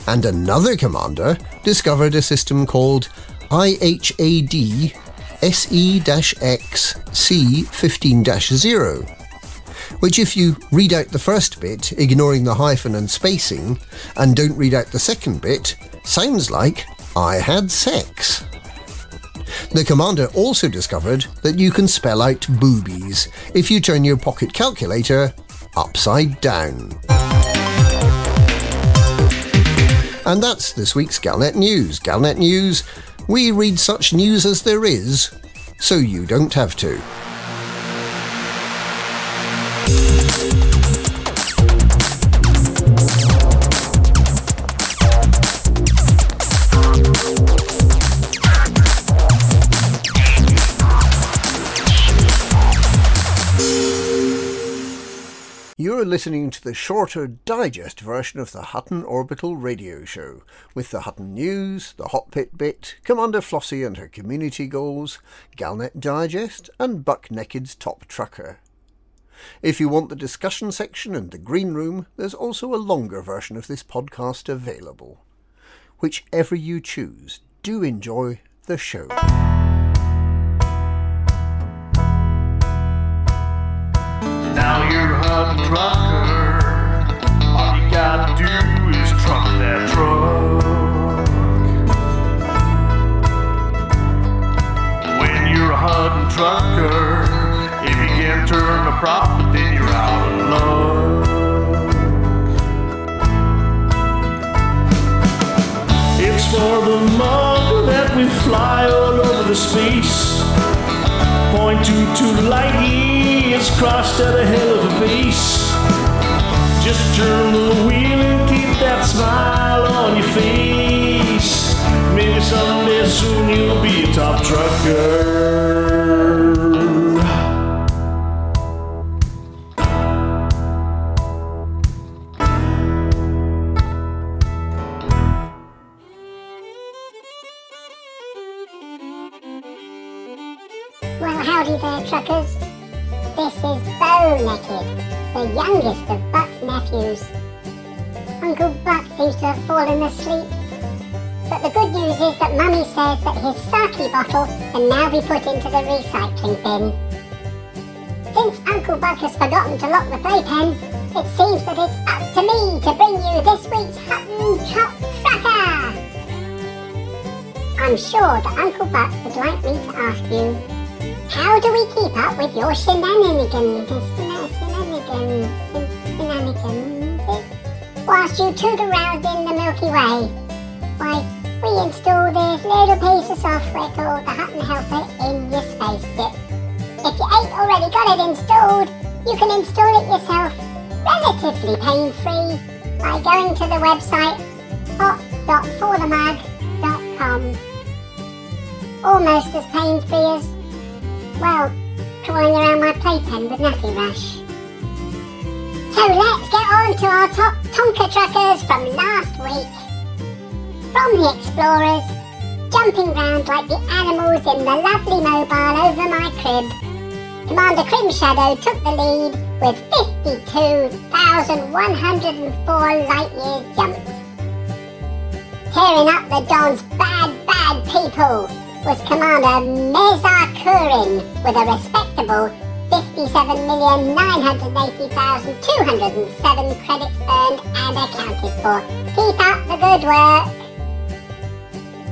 And another commander discovered a system called IHAD SE-X C15-0, which if you read out the first bit, ignoring the hyphen and spacing, and don't read out the second bit, sounds like I had sex. The commander also discovered that you can spell out boobies if you turn your pocket calculator upside down. And that's this week's Galnet News. Galnet News, we read such news as there is, so you don't have to. Listening to the shorter digest version of the Hutton Orbital radio show, with the Hutton News, the Hot Pit Bit, Commander Flossie and her community goals, Galnet Digest, and Buck Naked's Top Trucker. If you want the discussion section and the green room, there's also a longer version of this podcast available. Whichever you choose, do enjoy the show. Now you're a Hutton trucker. All you gotta do is truck that truck. When you're a Hutton trucker, if you can't turn a profit, then you're out of luck. It's for the mug that we fly all over the space. Point two to light crossed at a hell of a pace. Just turn the wheel and keep that smile on your face. Maybe someday soon you'll be a top trucker. Well, howdy there, truckers. Is Bow Naked, the youngest of Buck's nephews. Uncle Buck seems to have fallen asleep. But the good news is that Mummy says that his sake bottle can now be put into the recycling bin. Since Uncle Buck has forgotten to lock the playpen, it seems that it's up to me to bring you this week's Hutton Chop Tracker! I'm sure that Uncle Buck would like me to ask you, how do we keep up with your shenanigans? Shenanigans? Shenanigans? Whilst you toot around in the Milky Way? Why, we install this little piece of software called the Hutton Helper in your spaceship. If you ain't already got it installed, you can install it yourself relatively pain-free by going to the website hot.forthemug.com. Almost as pain-free as, well, crawling around my playpen with Nappy Rash. So let's get on to our top Tonka truckers from last week. From the explorers, jumping round like the animals in the lovely mobile over my crib, Commander Crimshadow took the lead with 52,104 light years jumped. Tearing up the Don's bad, bad people was Commander Mezar Kurin with a respectable 57,980,207 credits earned and accounted for. Keep up the good work.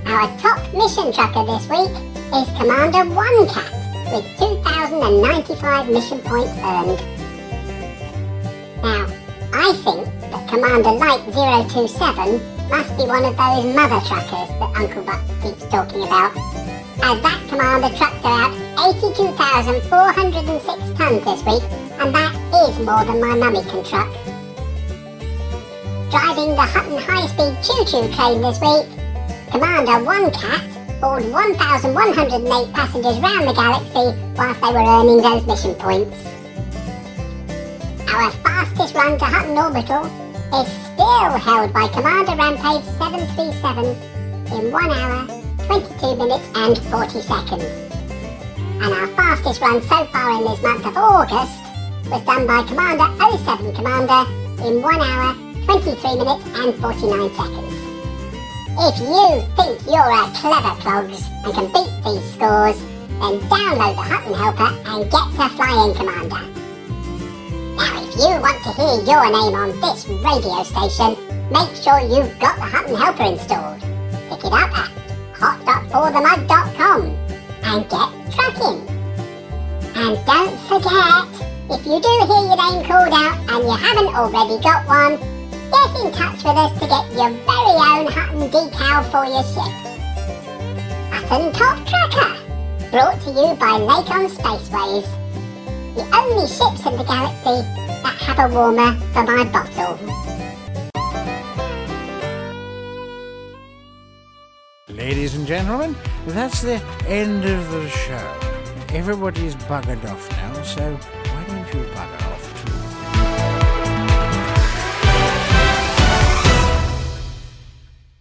Our top mission trucker this week is Commander One Cat with 2,095 mission points earned. Now, I think that Commander Light 027 must be one of those mother truckers that Uncle Buck keeps talking about, as that commander trucked out 82,406 tons this week, and that is more than my mummy can truck. Driving the Hutton high-speed choo-choo train this week, Commander One Cat hauled 1,108 passengers round the galaxy whilst they were earning those mission points. Our fastest run to Hutton Orbital is still held by Commander Rampage 737 in 1 hour, 22 minutes and 40 seconds. And our fastest run so far in this month of August was done by Commander 07 Commander in 1 hour, 23 minutes and 49 seconds. If you think you're a clever clogs and can beat these scores, then download the Hutton Helper and get to Flying Commander. Now, if you want to hear your name on this radio station, make sure you've got the Hutton Helper installed. Pick it up at hot.forthemug.com and get tracking. And don't forget, if you do hear your name called out and you haven't already got one, Get in touch with us to get your very own Hutton decal for your ship. Hutton Top Tracker, brought to you by Lakon Spaceways. The only ships in the galaxy that have a warmer for my bottle. Ladies and gentlemen, that's the end of the show. Everybody's buggered off now, so why don't you bugger